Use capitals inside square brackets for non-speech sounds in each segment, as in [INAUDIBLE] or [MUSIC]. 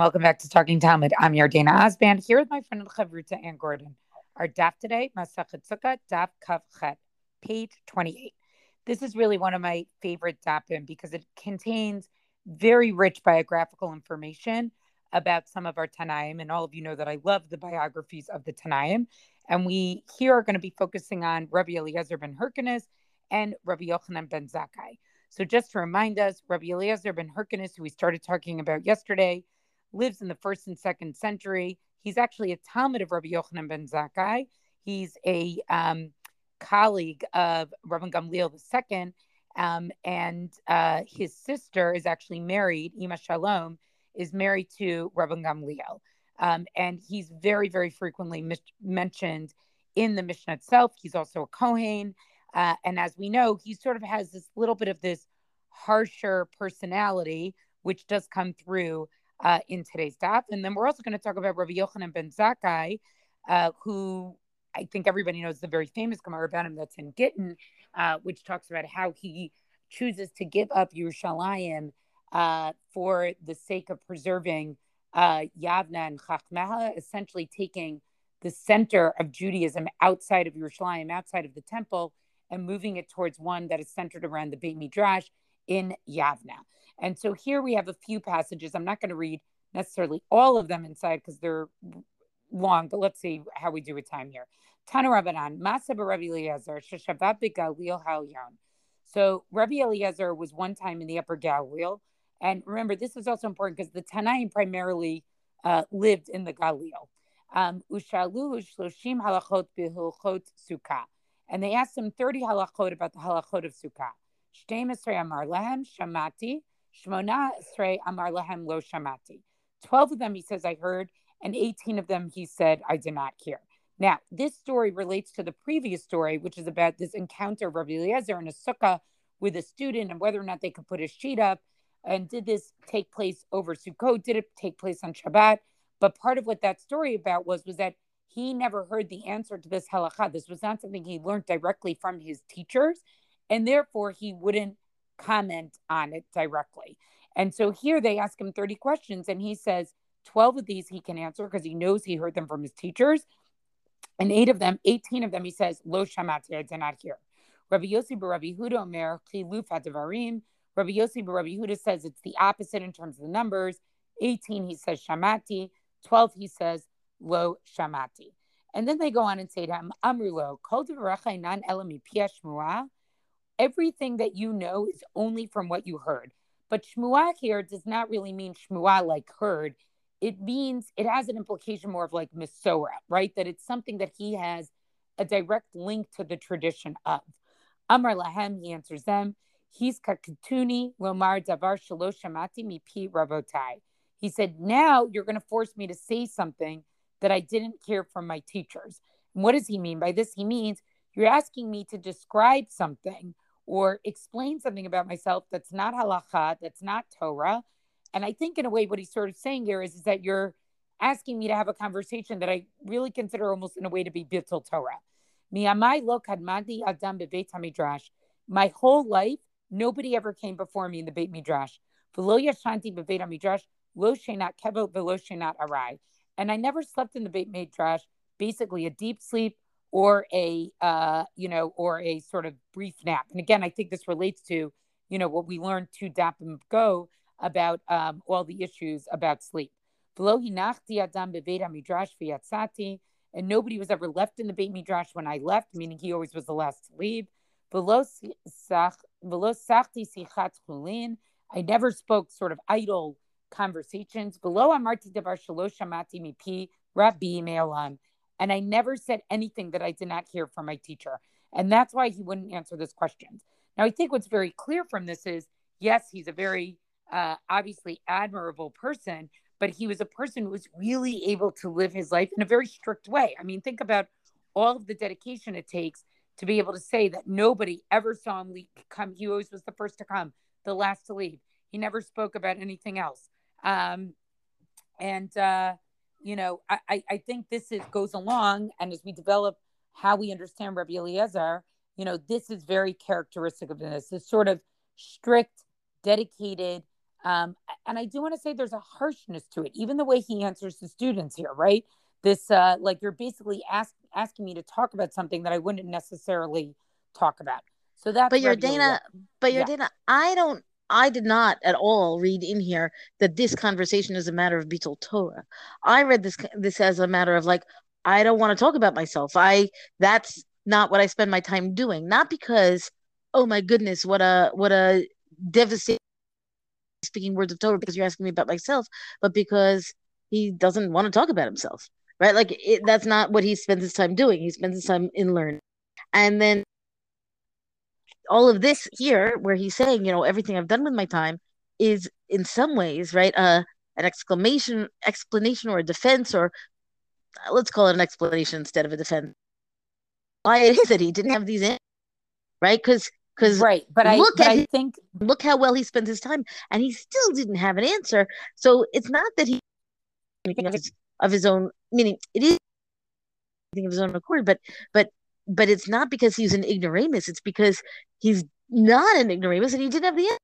And welcome back to Talking Talmud. I'm Yardaena Osband here with my friend Chavruta Anne Gordon. Our daf today, Masachet Sukkah, daf Kav Chet, page 28. This is really one of my favorite dafim because it contains very rich biographical information about some of our Tanaim. And all of you know that I love the biographies of the Tanaim. And we here are going to be focusing on Rabbi Eliezer ben Hyrcanus and Rabbi Yochanan ben Zakkai. So, just to remind us, Rabbi Eliezer ben Hyrcanus, who we started talking about yesterday, lives in the first and second century. He's actually a Talmid of Rabbi Yochanan ben Zakkai. He's a um, colleague of Rabbi Gamliel II, um, and uh, his sister is actually married. Ima Shalom is married to Rabbi Gamliel, um, and he's very, very frequently mis- mentioned in the Mishnah itself. He's also a Kohen. Uh, and as we know, he sort of has this little bit of this harsher personality, which does come through uh, in today's daf. And then we're also going to talk about Rabbi Yochanan ben Zakkai, uh, who I think everybody knows the very famous Gemara about him that's in Gittin, uh, which talks about how he chooses to give up Yerushalayim uh, for the sake of preserving uh, Yavna and Chachmeha, essentially taking the center of Judaism outside of Yerushalayim, outside of the temple, and moving it towards one that is centered around the Beit Midrash in Yavna. And so here we have a few passages. I'm not going to read necessarily all of them inside because they're long, but let's see how we do with time here. Tana Rabbanan, Masa Rabbi Eliezer, Sheshavat Begalil Halyon. So Rabbi Eliezer was one time in the Upper Galil. And remember, this is also important because the Tanaim primarily uh, lived in the Galil. Um, and they asked him 30 halachot about the halachot of Sukkah. Shamati, Shmona Esrei Amar Lehem Lo Shamati. 12 of them he says, I heard, and 18 of them he said, I did not hear. Now, this story relates to the previous story, which is about this encounter of Rabbi Eliezer in a sukkah with a student and whether or not they could put a sheet up. And did this take place over Sukkot? Did it take place on Shabbat? But part of what that story about was was that he never heard the answer to this halacha. This was not something he learned directly from his teachers, and therefore he wouldn't comment on it directly. And so here they ask him 30 questions, and he says 12 of these he can answer because he knows he heard them from his teachers. And eight of them, 18 of them, he says, Lo shamati, I did not hear. Rabbi Yossi Rabbi Huda Omer, Chiluf Advarim. Rabbi Yossi Rabbi Huda says it's the opposite in terms of the numbers. 18, he says Shamati. 12, he says lo shamati. And then they go on and say to him, Amrulo, kol Devarachai nan elami Everything that you know is only from what you heard. But shmuah here does not really mean shmuah like heard. It means it has an implication more of like misora, right? That it's something that he has a direct link to the tradition of. Amar lahem, he answers them. He's kakatuni lomar davar shalosh shamati mi pi ravotai. He said, now you're going to force me to say something that I didn't hear from my teachers. And what does he mean by this? He means you're asking me to describe something or explain something about myself that's not halacha, that's not Torah. And I think, in a way, what he's sort of saying here is, is that you're asking me to have a conversation that I really consider almost in a way to be bittul Torah. My whole life, nobody ever came before me in the Beit Midrash. Lo yashanti beveit midrash, lo shenat kevo, velo shenat arai and I never slept in the Beit Midrash, basically a deep sleep or a uh, you know, or a sort of brief nap. And again, I think this relates to, you know, what we learned to Dapim Go about um, all the issues about sleep. And nobody was ever left in the Beit Midrash when I left, meaning he always was the last to leave. I never spoke sort of idle conversations. Below Rabbi. And I never said anything that I did not hear from my teacher. And that's why he wouldn't answer those questions. Now, I think what's very clear from this is yes, he's a very uh, obviously admirable person, but he was a person who was really able to live his life in a very strict way. I mean, think about all of the dedication it takes to be able to say that nobody ever saw him come. He always was the first to come, the last to leave. He never spoke about anything else. Um, and uh, you know, I, I think this is goes along, and as we develop how we understand Rabbi Eliezer, you know, this is very characteristic of this. This sort of strict, dedicated, Um, and I do want to say there's a harshness to it, even the way he answers the students here, right? This, uh, like, you're basically ask, asking me to talk about something that I wouldn't necessarily talk about. So that's but Yardaena, but your yeah. Dana, I don't I did not at all read in here that this conversation is a matter of Bittul Torah. I read this this as a matter of like I don't want to talk about myself. I that's not what I spend my time doing. Not because oh my goodness, what a what a devastating speaking words of Torah because you're asking me about myself, but because he doesn't want to talk about himself. Right? Like it, that's not what he spends his time doing. He spends his time in learning. And then all of this here where he's saying you know everything i've done with my time is in some ways right uh an exclamation explanation or a defense or uh, let's call it an explanation instead of a defense. Why it is that he didn't have these in right? Because because right but i look but at I think look how well he spent his time and he still didn't have an answer. So it's not that he of his, of his own meaning it is think of his own accord but but but it's not because he's an ignoramus. It's because he's not an ignoramus and he didn't have the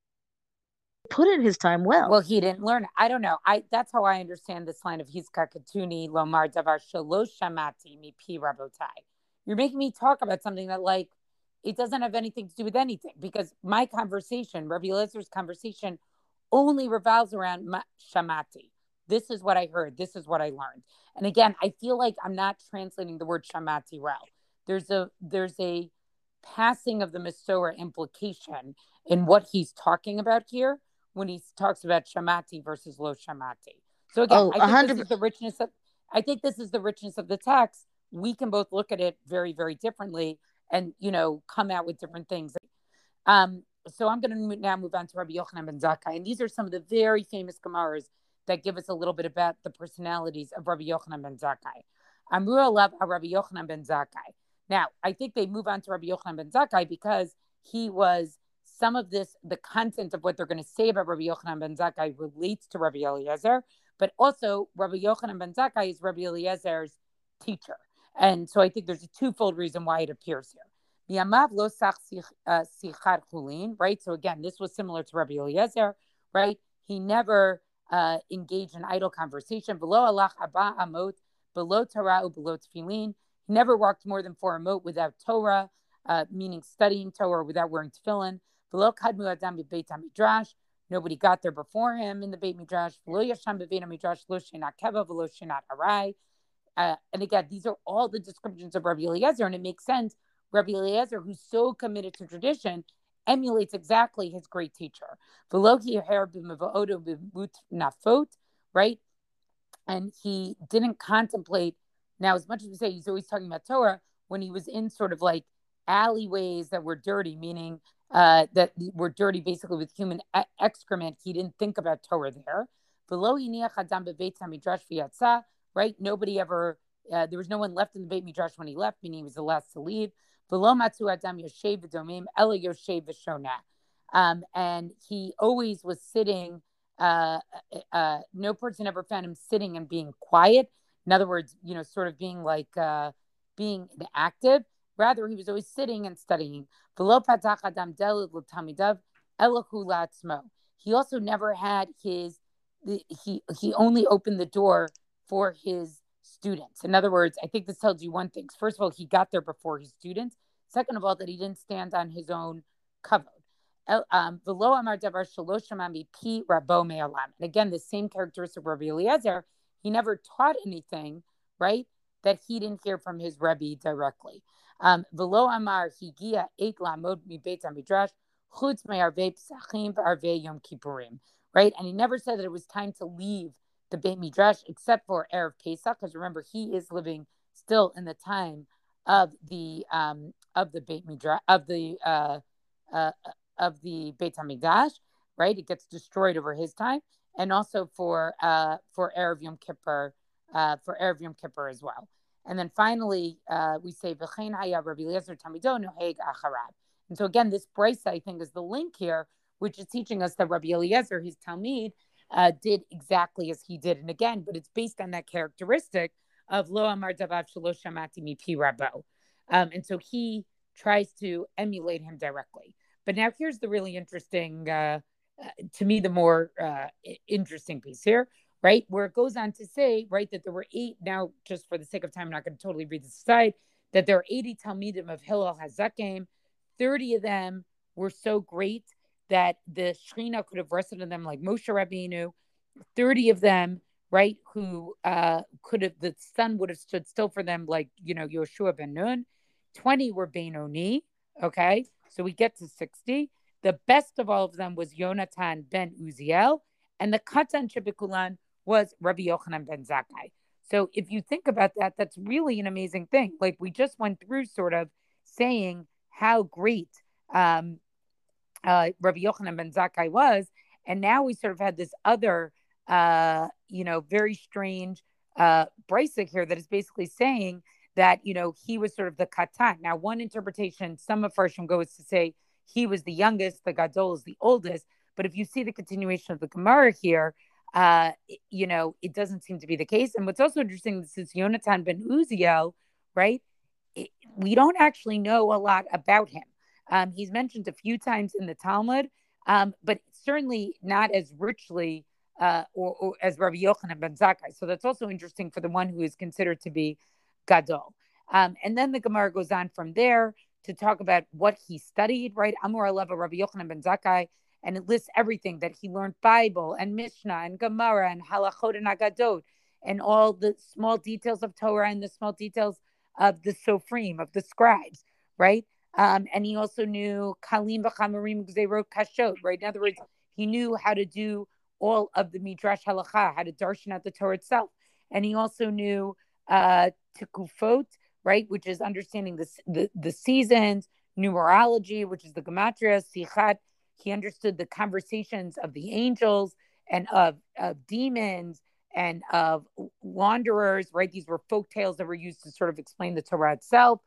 put in his time well. Well, he didn't learn. I don't know. I that's how I understand this line of he's Katuni Lomar Davar Shalosh Shamati Mi Pi Rabotai. You're making me talk about something that like it doesn't have anything to do with anything because my conversation, Rabbi Elazar's conversation, only revolves around Shamati. This is what I heard. This is what I learned. And again, I feel like I'm not translating the word Shamati well there's a there's a passing of the Masorah implication in what he's talking about here when he talks about shamati versus lo shamati. So again, oh, I think this is the richness of I think this is the richness of the text. We can both look at it very, very differently and you know come out with different things. Um, so I'm going to now move on to Rabbi Yochanan ben Zakkai, and these are some of the very famous Gemaras that give us a little bit about the personalities of Rabbi Yochanan ben Zakkai. Amru Alav Rabbi Yochanan ben Zakkai. Now, I think they move on to Rabbi Yochanan ben Zakkai because he was some of this, the content of what they're going to say about Rabbi Yochanan ben Zakkai relates to Rabbi Eliezer, but also Rabbi Yochanan ben Zakkai is Rabbi Eliezer's teacher. And so I think there's a twofold reason why it appears here. Uh, right? So again, this was similar to Rabbi Eliezer, right? He never uh, engaged in idle conversation. Below Allah abba amot, below Torah, below tefillin. Never walked more than four amot without Torah, uh, meaning studying Torah without wearing tefillin. Nobody got there before him in the Beit Midrash. Below yasham beit midrash lo shenat keva velo shenat arai. Uh, and again, these are all the descriptions of Rabbi Eliezer, and it makes sense. Rabbi Eliezer, who's so committed to tradition, emulates exactly his great teacher. Right? And he didn't contemplate now, as much as we say he's always talking about Torah, when he was in sort of like alleyways that were dirty, meaning uh, that were dirty basically with human excrement, he didn't think about Torah there. Right? Nobody ever, uh, there was no one left in the Beit Midrash when he left, meaning he was the last to leave. Um, and he always was sitting, uh, uh, uh, no person ever found him sitting and being quiet in other words, you know, sort of being like uh, being active. Rather, he was always sitting and studying. He also never had his he he only opened the door for his students. In other words, I think this tells you one thing. First of all, he got there before his students. Second of all, that he didn't stand on his own cover. Um, and again, the same characteristic of Rabbi Eliezer he never taught anything, right? That he didn't hear from his Rebbe directly. Um, Velo Amar Higia Eight Lamod Mi Beit Midrash Chutz Me'arvei Yom Kippurim, right? And he never said that it was time to leave the Beit Midrash except for Erev Pesach, because remember he is living still in the time of the um, of the Beit Midrash of the uh, uh, of the Beit Hamikdash, right? It gets destroyed over his time and also for uh, for Erev Yom Kippur, uh, for Erev Yom Kippur as well. And then finally, uh, we say V'chein haya Rabbi Eliezer Tamido noheg acharab. And so again, this brisa I think is the link here, which is teaching us that Rabbi Eliezer, his Talmid, uh, did exactly as he did. And again, but it's based on that characteristic of Lo Amar Davav Shalosh Shamati Mi Pi Rabo. Um, and so he tries to emulate him directly. But now here's the really interesting uh, to me the more uh, interesting piece here, right? Where it goes on to say, right, that there were eight. Now, just for the sake of time, I'm not going to totally read the side. That there are 80 Talmidim of Hillel Hazaken. 30 of them were so great that the Shekhinah could have rested on them like Moshe Rabbeinu. 30 of them, right, who uh, could have, the sun would have stood still for them like, you know, Yoshua ben Nun. 20 were Benoni, okay? So we get to 60. The best of all of them was Yonatan ben Uziel, and the Katan Shebikulan was Rabbi Yochanan ben Zakkai. So if you think about that, that's really an amazing thing. Like we just went through sort of saying how great um, uh, Rabbi Yochanan ben Zakkai was, and now we sort of had this other, uh, you know, very strange uh, brisa here that is basically saying that you know he was sort of the katan. Now, one interpretation, some of Farshim goes to say he was the youngest, the gadol is the oldest. But if you see the continuation of the Gemara here, uh, you know, it doesn't seem to be the case. And what's also interesting, is Yonatan ben Uziel, right? It, we don't actually know a lot about him. Um, he's mentioned a few times in the Talmud, um, but certainly not as richly uh, or, or, as Rabbi Yochanan ben Zakkai. So that's also interesting for the one who is considered to be Gadol. Um, and then the Gemara goes on from there to talk about what he studied, right? Amor Aleva Rabbi Yochanan ben Zakkai, and it lists everything that he learned Bible and Mishnah and Gemara and Halachot and Agadot and all the small details of Torah and the small details of the Sofrim, of the scribes, right? Um, and he also knew Kalim v'chamarim because they wrote Kashot, right? In other words, he knew how to do all of the Midrash Halacha, how to darshan out the Torah itself. And he also knew uh, Tikufot, right? Which is understanding the, the, the seasons, numerology, which is the Gematria, Sichat. He understood the conversations of the angels and of, of demons and of wanderers, right? These were folk tales that were used to sort of explain the Torah itself,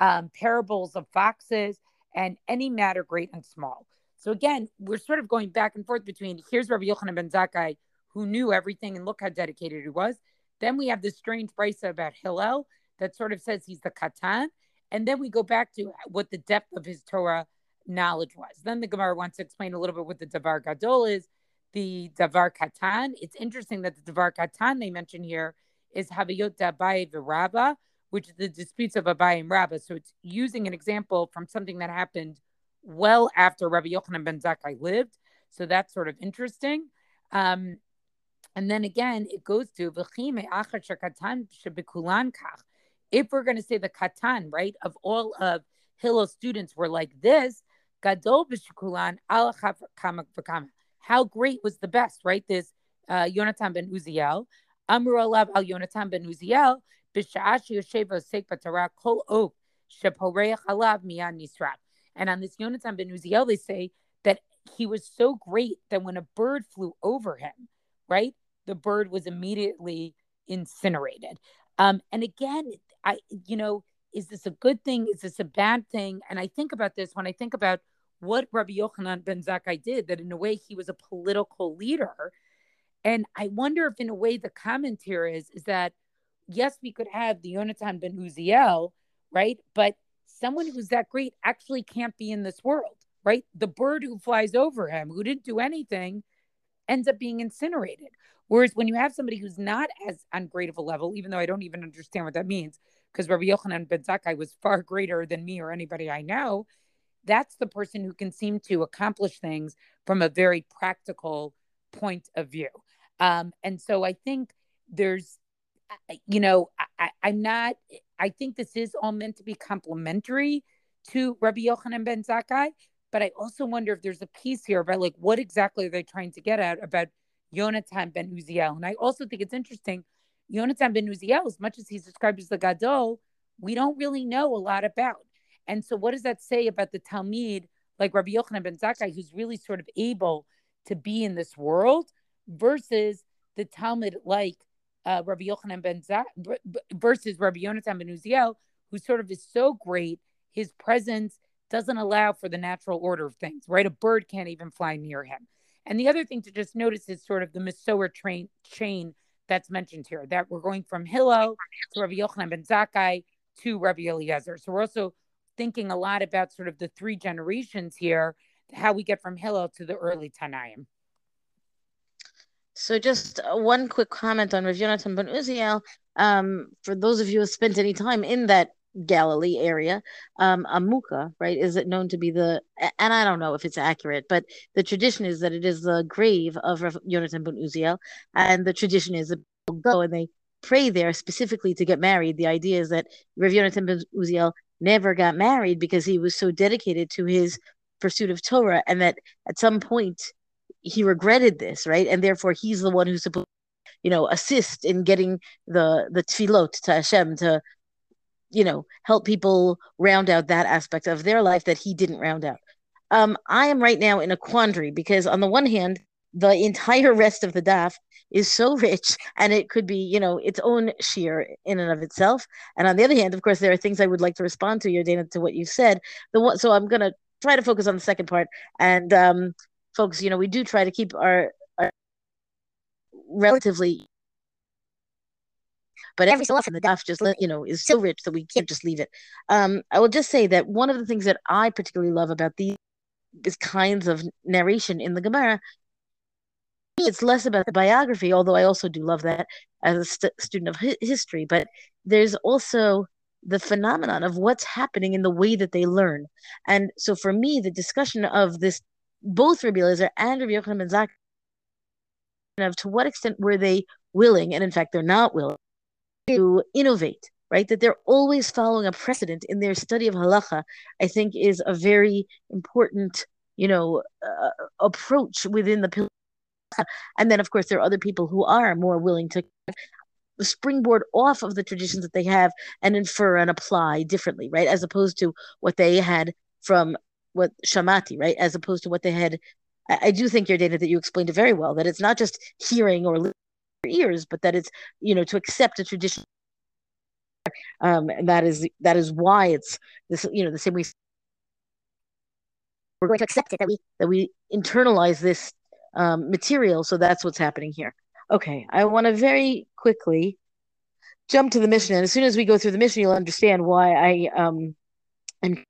um, parables of foxes, and any matter, great and small. So again, we're sort of going back and forth between here's Rabbi Yochanan ben Zakkai, who knew everything and look how dedicated he was. Then we have this strange brisa about Hillel, that sort of says he's the katan. And then we go back to what the depth of his Torah knowledge was. Then the Gemara wants to explain a little bit what the Davar Gadol is, the Davar Katan. It's interesting that the Davar Katan they mention here is Havayot Dabai Virabba, which is the disputes of Abai and Rabbah. So it's using an example from something that happened well after Rabbi Yochanan ben Zakkai lived. So that's sort of interesting. Um, and then again, it goes to if we're going to say the katan, right, of all of Hillel's students were like this, gadol b'shikulan al How great was the best, right? This uh, Yonatan ben Uziel, Amru alav al Yonatan ben Uziel, b'sha'ash yosheva sek batara kol ok sheporeach alav miyan nisrab. And on this Yonatan ben Uziel, they say that he was so great that when a bird flew over him, right, the bird was immediately incinerated. Um, and again, I, you know, is this a good thing? Is this a bad thing? And I think about this when I think about what Rabbi Yochanan ben Zakkai did, that in a way he was a political leader. And I wonder if, in a way, the comment here is, is that yes, we could have the Yonatan ben Uziel, right? But someone who's that great actually can't be in this world, right? The bird who flies over him, who didn't do anything, ends up being incinerated. Whereas when you have somebody who's not as on great of a level, even though I don't even understand what that means, because Rabbi Yochanan ben Zakkai was far greater than me or anybody I know, that's the person who can seem to accomplish things from a very practical point of view. Um, and so I think there's, you know, I, I'm not, I think this is all meant to be complimentary to Rabbi Yochanan ben Zakkai, but I also wonder if there's a piece here about like what exactly are they trying to get at about Yonatan ben Uziel. And I also think it's interesting, Yonatan ben Uziel, as much as he's described as the Gadol, we don't really know a lot about. And so, what does that say about the Talmid, like Rabbi Yochanan ben Zakkai, who's really sort of able to be in this world, versus the Talmid like uh, Rabbi Yochanan ben Zakkai, versus Rabbi Yonatan ben Uziel, who sort of is so great, his presence doesn't allow for the natural order of things, right? A bird can't even fly near him. And the other thing to just notice is sort of the Masorah train chain that's mentioned here, that we're going from Hillel to Rabbi Yochanan ben Zakkai to Rabbi Eliezer. So we're also thinking a lot about sort of the three generations here how we get from Hillel to the early Tanaim. So just uh, one quick comment on Rav Yonatan ben Uziel. Um, for those of you who spent any time in that Galilee area, um, Amuka, right, is it known to be the, and I don't know if it's accurate, but the tradition is that it is the grave of Rav Yonatan ben Uziel, and the tradition is that people go and they pray there specifically to get married. The idea is that Rav Yonatan ben Uziel never got married because he was so dedicated to his pursuit of Torah, and that at some point he regretted this, right? And therefore he's the one who's supposed you know, assist in getting the the tefillot to Hashem to, you know, help people round out that aspect of their life that he didn't round out. Um, I am right now in a quandary because on the one hand, the entire rest of the daf is so rich [LAUGHS] and it could be, you know, its own sheer in and of itself. And on the other hand, of course, there are things I would like to respond to, Yardaena, to what you said. The one, so I'm gonna try to focus on the second part and um, folks, you know, we do try to keep our, our relatively but every so often the daf just you know is so rich that we can't just leave it. Um, I will just say that one of the things that I particularly love about these kinds of narration in the Gemara. It's less about the biography, although I also do love that as a st- student of hi- history. But there's also the phenomenon of what's happening in the way that they learn. And so for me, the discussion of this both Rabbi Eliezer and Rabbi Yochanan ben Zakkai of to what extent were they willing, and in fact they're not willing, to innovate, right? That they're always following a precedent in their study of halacha, I think is a very important, you know, uh, approach within the and then of course there are other people who are more willing to springboard off of the traditions that they have and infer and apply differently, right? As opposed to what they had from what shamati, right? As opposed to what they had. I, I do think Yardaena that you explained it very well. That it's not just hearing or ears, but that it's you know to accept a tradition. Um, and that is that is why it's this you know the same way we're going to accept it that we that we internalize this um, material. So that's what's happening here. Okay, I want to very quickly jump to the Mishnah, And as soon as we go through the Mishnah, you'll understand why I um and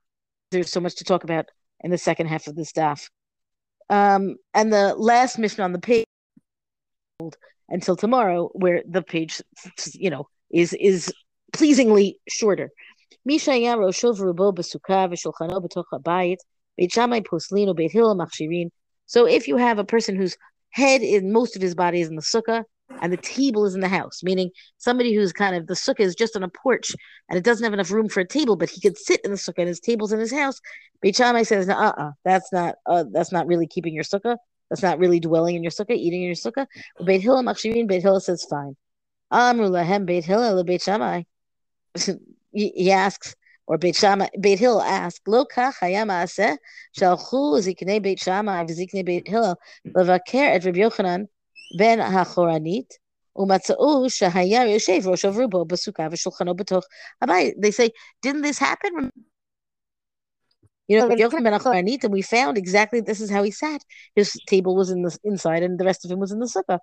there's so much to talk about in the second half of the staff. Um, and the last Mishnah on the page until tomorrow, where the page, you know, is is pleasingly shorter. So if you have a person whose head in most of his body is in the sukkah, and the table is in the house, meaning somebody who's kind of the sukkah is just on a porch and it doesn't have enough room for a table, but he could sit in the sukkah and his table's in his house. Beit Shammai says, uh uh-uh, that's not uh, that's not really keeping your sukkah that's not really dwelling in your sukkah, eating in your sukkah. Beit Hillel Makshimin, Beit Hillel says fine. Amru lahem Beit Hillel Beit Shammai. [LAUGHS] He asks, or Beit Shammai, Beit Hillel asks, Lo kach hayam aseh shalchu ziknei Beit Shammai v'ziknei Beit Hillel levaker et Rabbi Yochanan ben hachoranit umatzau shahaya yoshev rosh rubo b'sukkah v'shulchano b'toch They say, didn't this happen? You know, ben we found exactly this is how he sat. His table was in the inside, and the rest of him was in the sukkah.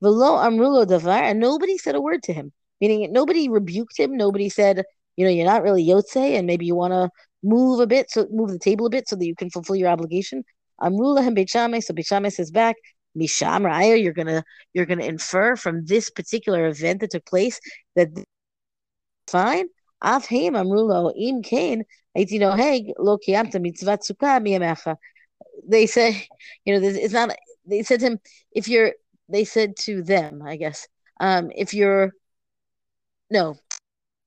Velo amrulo davar, and nobody said a word to him. Meaning, nobody rebuked him. Nobody said, you know, you're not really yotze, and maybe you want to move a bit, so move the table a bit, so that you can fulfill your obligation. Amrula him Beit so Shammai says back, Misham Raya, you're gonna you're gonna infer from this particular event that took place that fine. Af heim amrulo im kain you know hey lo kiyamta mitzvat sukkah miyamecha. They say, you know, it's not. They said to him, if you're. They said to them, I guess, um, if you're. No,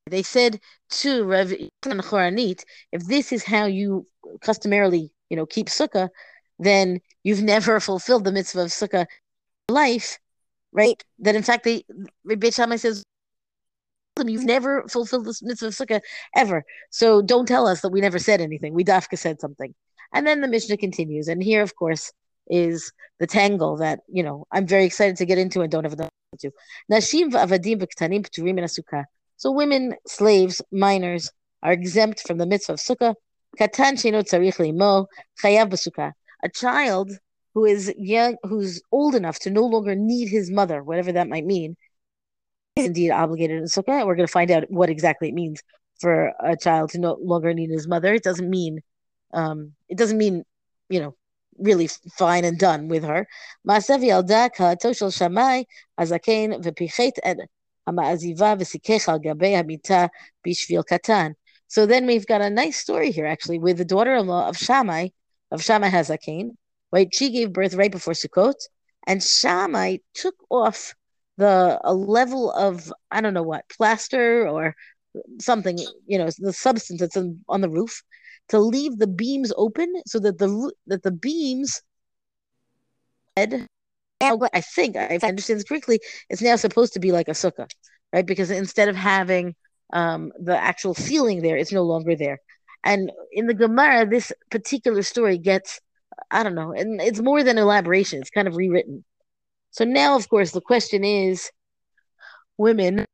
they said to Rev Choranit, if this is how you customarily, you know, keep sukkah, then you've never [LAUGHS] fulfilled the mitzvah of sukkah life, right? That in fact, they Beit Shammai says you've never fulfilled the mitzvah of sukkah ever. So don't tell us that we never said anything. We dafka said something. And then the Mishnah continues, and here, of course, is the tangle that you know I'm very excited to get into and don't have enough to. Nashim v'avadim v'ktanim p'turim sukkah. So women, slaves, minors are exempt from the mitzvah of sukkah. Katan sheno tzarich limo chayav b'sukkah a child who is young, who's old enough to no longer need his mother, whatever that might mean, is indeed obligated in sukkah. We're going to find out what exactly it means for a child to no longer need his mother. It doesn't mean, um, it doesn't mean, you know, really fine and done with her. Al katan. So then we've got a nice story here, actually, with the daughter-in-law of Shammai, of Shammai Hazaken, right? She gave birth right before Sukkot, and Shammai took off the a level of I don't know what plaster or something, you know, the substance that's on, on the roof, to leave the beams open so that the that the beams I think if I understand this correctly, it's now supposed to be like a sukkah, right? Because instead of having um, the actual ceiling there, it's no longer there. And in the Gemara, this particular story gets, I don't know, and it's more than elaboration. It's kind of rewritten. So now, of course, the question is, women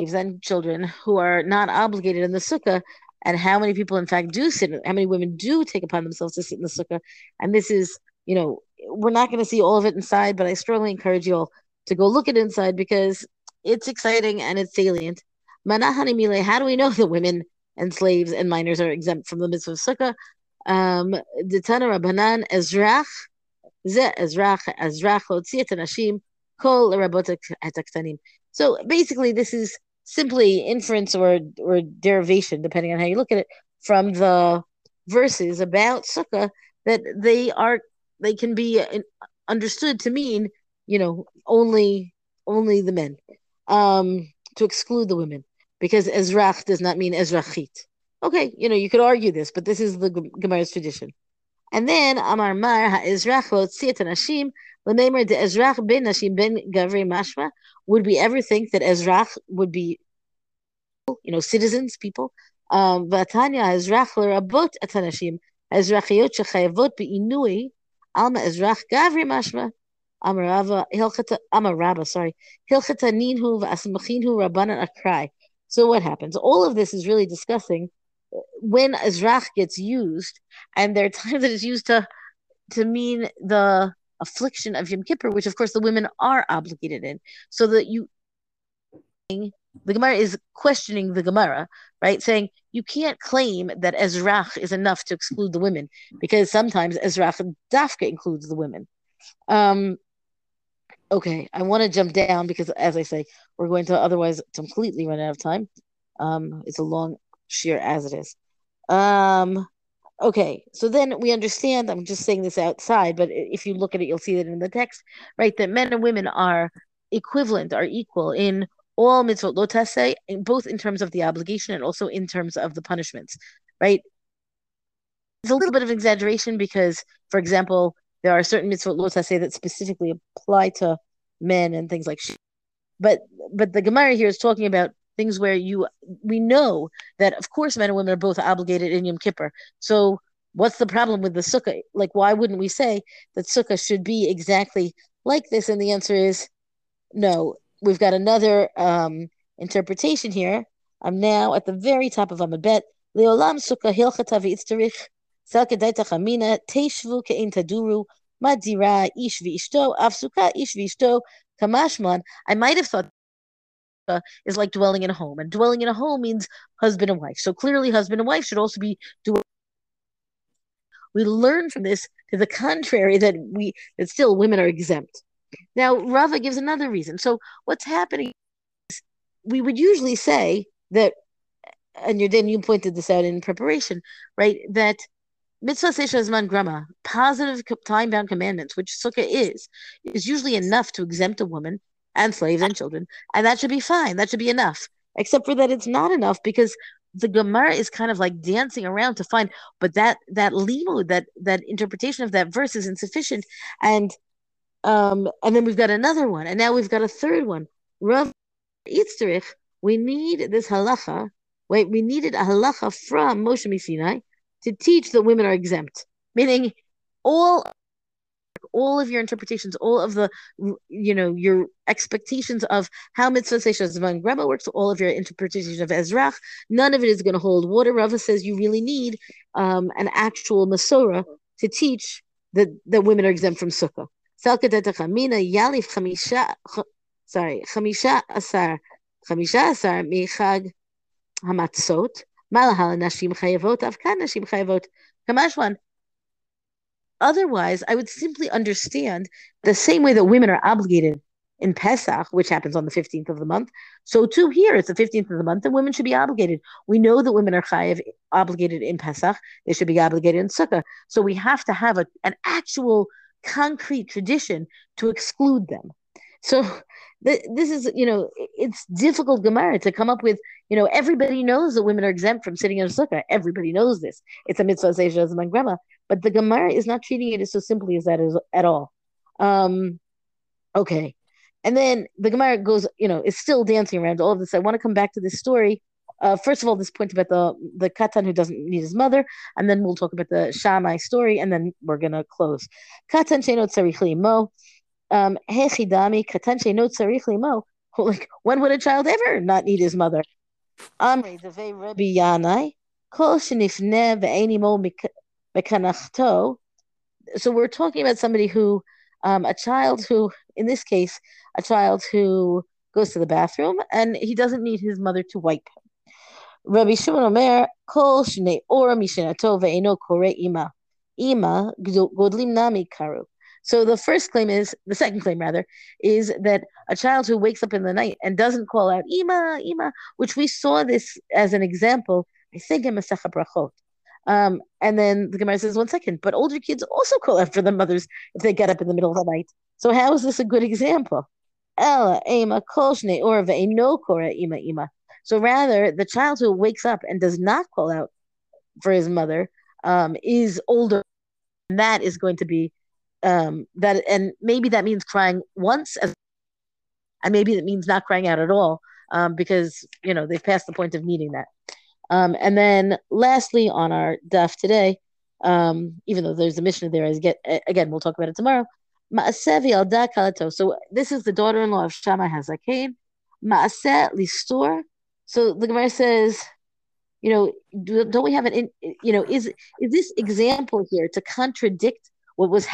and children who are not obligated in the sukkah and how many people in fact do sit how many women do take upon themselves to sit in the sukkah? And this is you know we're not going to see all of it inside but i strongly encourage you all to go look at inside because it's exciting and it's salient. Manahani how do we know [LAUGHS] that women and slaves and minors are exempt from the mitzvah of sukkah? Um ditana rabbanan ezrach so basically this is simply inference or or derivation, depending on how you look at it, from the verses about sukkah that they are they can be understood to mean you know only only the men um to exclude the women because ezrach does not mean ezrachit. Okay you know you could argue this but this is the gemara's tradition and then Amar Mar Ha'izrach Lotzi et Anashim L'Neimer De Ezrach Ben Nashim Ben Gavri Mashma. Would we ever think that Ezrach would be, you know, citizens, people? Um, v'atanya Ezrach L'Rabot et Anashim Ezrachiyot Shechayavot Be'inui Alma Ezrach Gavri Mashma. Amarava Hilchata Amarava, sorry. Hilchata Ninhu V'asmachinhu Rabbanan Akrai. So what happens? All of this is really discussing when Ezrach gets used, and there are times that it's used to to mean the affliction of Yom Kippur, which of course the women are obligated in, so that you the Gemara is questioning the Gemara, right? Saying you can't claim that Ezrach is enough to exclude the women because sometimes Ezrach Dafka includes the women. Um, okay, I want to jump down because, as I say, we're going to otherwise completely run out of time. Um, it's a long sheer as it is. Um, okay, so then we understand. I'm just saying this outside, but if you look at it, you'll see that in the text, right? That men and women are equivalent, are equal in all mitzvot lo taseh, both in terms of the obligation and also in terms of the punishments, right? It's a little bit of exaggeration because, for example, there are certain mitzvot lo taseh that specifically apply to men and things like. But but the Gemara here is talking about things where you we know that of course men and women are both obligated in Yom Kippur. So what's the problem with the sukkah? Like why wouldn't we say that sukkah should be exactly like this? And the answer is no we've got another um, interpretation here. I'm now at the very top of Amud Bet. Leolam sukkah hilchata v'itzterich sel kedai tachamina teishvu ke'in taduru madira ish v'ishto sukkah ish v'ishto kamashman. I might have thought Uh, is like dwelling in a home, and dwelling in a home means husband and wife. So clearly, husband and wife should also be doing. We learn from this to the contrary that we that still women are exempt. Now, Rava gives another reason. So, what's happening is we would usually say that, and you then you pointed this out in preparation, right? That mitzvah seishazman grama, positive time bound commandments, which sukkah is, is usually enough to exempt a woman and slaves and children, and that should be fine. That should be enough. Except for that, it's not enough because the Gemara is kind of like dancing around to find, but that that limud, that that interpretation of that verse is insufficient, and um, and then we've got another one, and now we've got a third one. Rav Itzterich, we need this halacha. Wait, we needed a halacha from Moshe Sinai to teach that women are exempt, meaning all all of your interpretations, all of the, you know, your expectations of how mitzvah seishazman grama works, all of your interpretation of Ezrach, none of it is going to hold water. Rava says you really need um, an actual Masorah to teach that, that women are exempt from Sukkah. Sorry, Chamisha Asar, Chamisha Asar Michag Hamatzot, Malahal Nashim Chayavot, Avkan Nashim Chayavot, Kamashwan, otherwise, I would simply understand the same way that women are obligated in Pesach, which happens on the 15th of the month. So too here, it's the 15th of the month, and women should be obligated. We know that women are chayiv obligated in Pesach. They should be obligated in Sukkah. So we have to have a, an actual concrete tradition to exclude them. So th- this is, you know, it's difficult Gemara to come up with, you know, everybody knows that women are exempt from sitting in a sukkah. Everybody knows this. It's a mitzvah seishazman grama, but the Gemara is not treating it as so simply as that is at all. Um, okay. And then the Gemara goes, you know, is still dancing around all of this. I want to come back to this story. Uh, first of all, this point about the the katan who doesn't need his mother, and then we'll talk about the Shammai story, and then we're gonna close. Katan sheno tzarich mo, um, tzarich mo. [LAUGHS] Like, when would a child ever not need his mother? Amri devei Rabbi Yanai kol shenifne mekanachto. So we're talking about somebody who, um, a child who, in this case, a child who goes to the bathroom and he doesn't need his mother to wipe him. Rabbi Shimon Omer, Kol Shnei Ora Mishinato Ve'eno Kore Ima. Ima Godlim Nami Karu. So the first claim is, the second claim rather, is that a child who wakes up in the night and doesn't call out Ima, Ima, which we saw this as an example, I think in Masecha Brachot. Um, and then the Gemara says, one second, but older kids also call after their mothers if they get up in the middle of the night. So how is this a good example? Ella, Ema, Kolshne, or no Kora, Ima, Ima. So rather, the child who wakes up and does not call out for his mother um, is older. And that is going to be um, that, and maybe that means crying once, as, and maybe it means not crying out at all um, because you know they've passed the point of needing that. Um, and then lastly, on our daf today, um, even though there's a Mishnah there, as get again, we'll talk about it tomorrow. So this is the daughter-in-law of Shammai Hazaken. Maaseh listor. So the Gemara says, you know, don't we have an, you know, is is this example here to contradict what was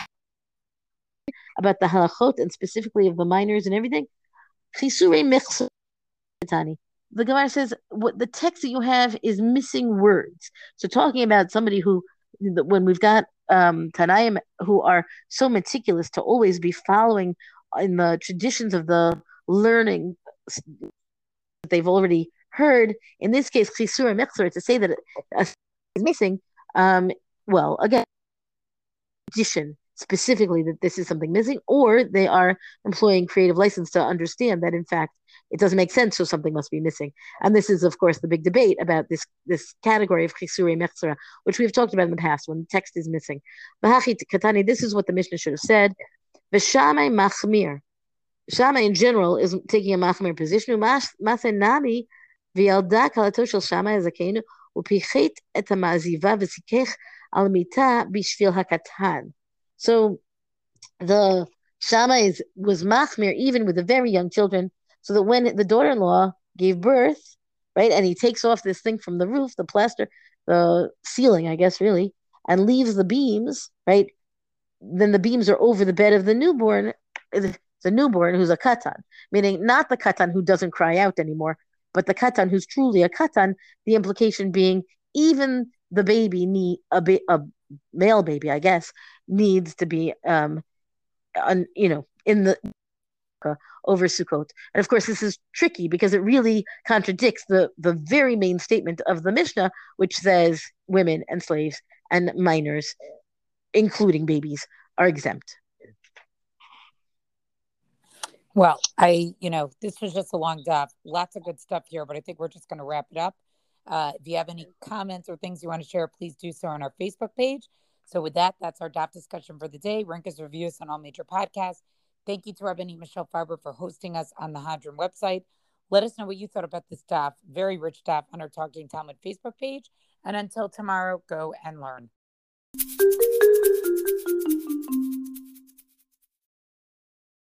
about the halachot and specifically of the minors and everything? The Gemara says what the text that you have is missing words. So talking about somebody who, when we've got um, Tanaim who are so meticulous to always be following in the traditions of the learning that they've already heard. In this case, Chisura Mechzer, to say that it is missing, um, well, again, addition specifically that this is something missing, or they are employing creative license to understand that in fact it doesn't make sense, so something must be missing. And this is, of course, the big debate about this this category of chisure mechzera, which we've talked about in the past when the text is missing. Katani, this is what the Mishnah should have said. Vishamay machmir. Shammai in general is taking a machmir position. Masenami vialda kalato shel shama ezakenu upichit et ha'maziva v'sikech al mita bishvil hakatan. So the Shammai is, was machmir even with the very young children so that when the daughter-in-law gave birth, right, and he takes off this thing from the roof, the plaster, the ceiling, I guess, really, and leaves the beams, right, then the beams are over the bed of the newborn, the newborn who's a katan, meaning not the katan who doesn't cry out anymore, but the katan who's truly a katan. The implication being even the baby a, ba- a male baby, I guess, needs to be um, un, you know, in the over Sukkot. And of course, this is tricky because it really contradicts the, the very main statement of the Mishnah, which says women and slaves and minors, including babies, are exempt. Well, I, you know, this was just a long daf. Lots of good stuff here, but I think we're just going to wrap it up. Uh, if you have any comments or things you want to share, please do so on our Facebook page. So, with that, that's our daf discussion for the day. Rinkas reviews on all major podcasts. Thank you to Rabbanit Michelle Farber for hosting us on the Hadran website. Let us know what you thought about this daf, very rich daf on our Talking Talmud Facebook page. And until tomorrow, go and learn.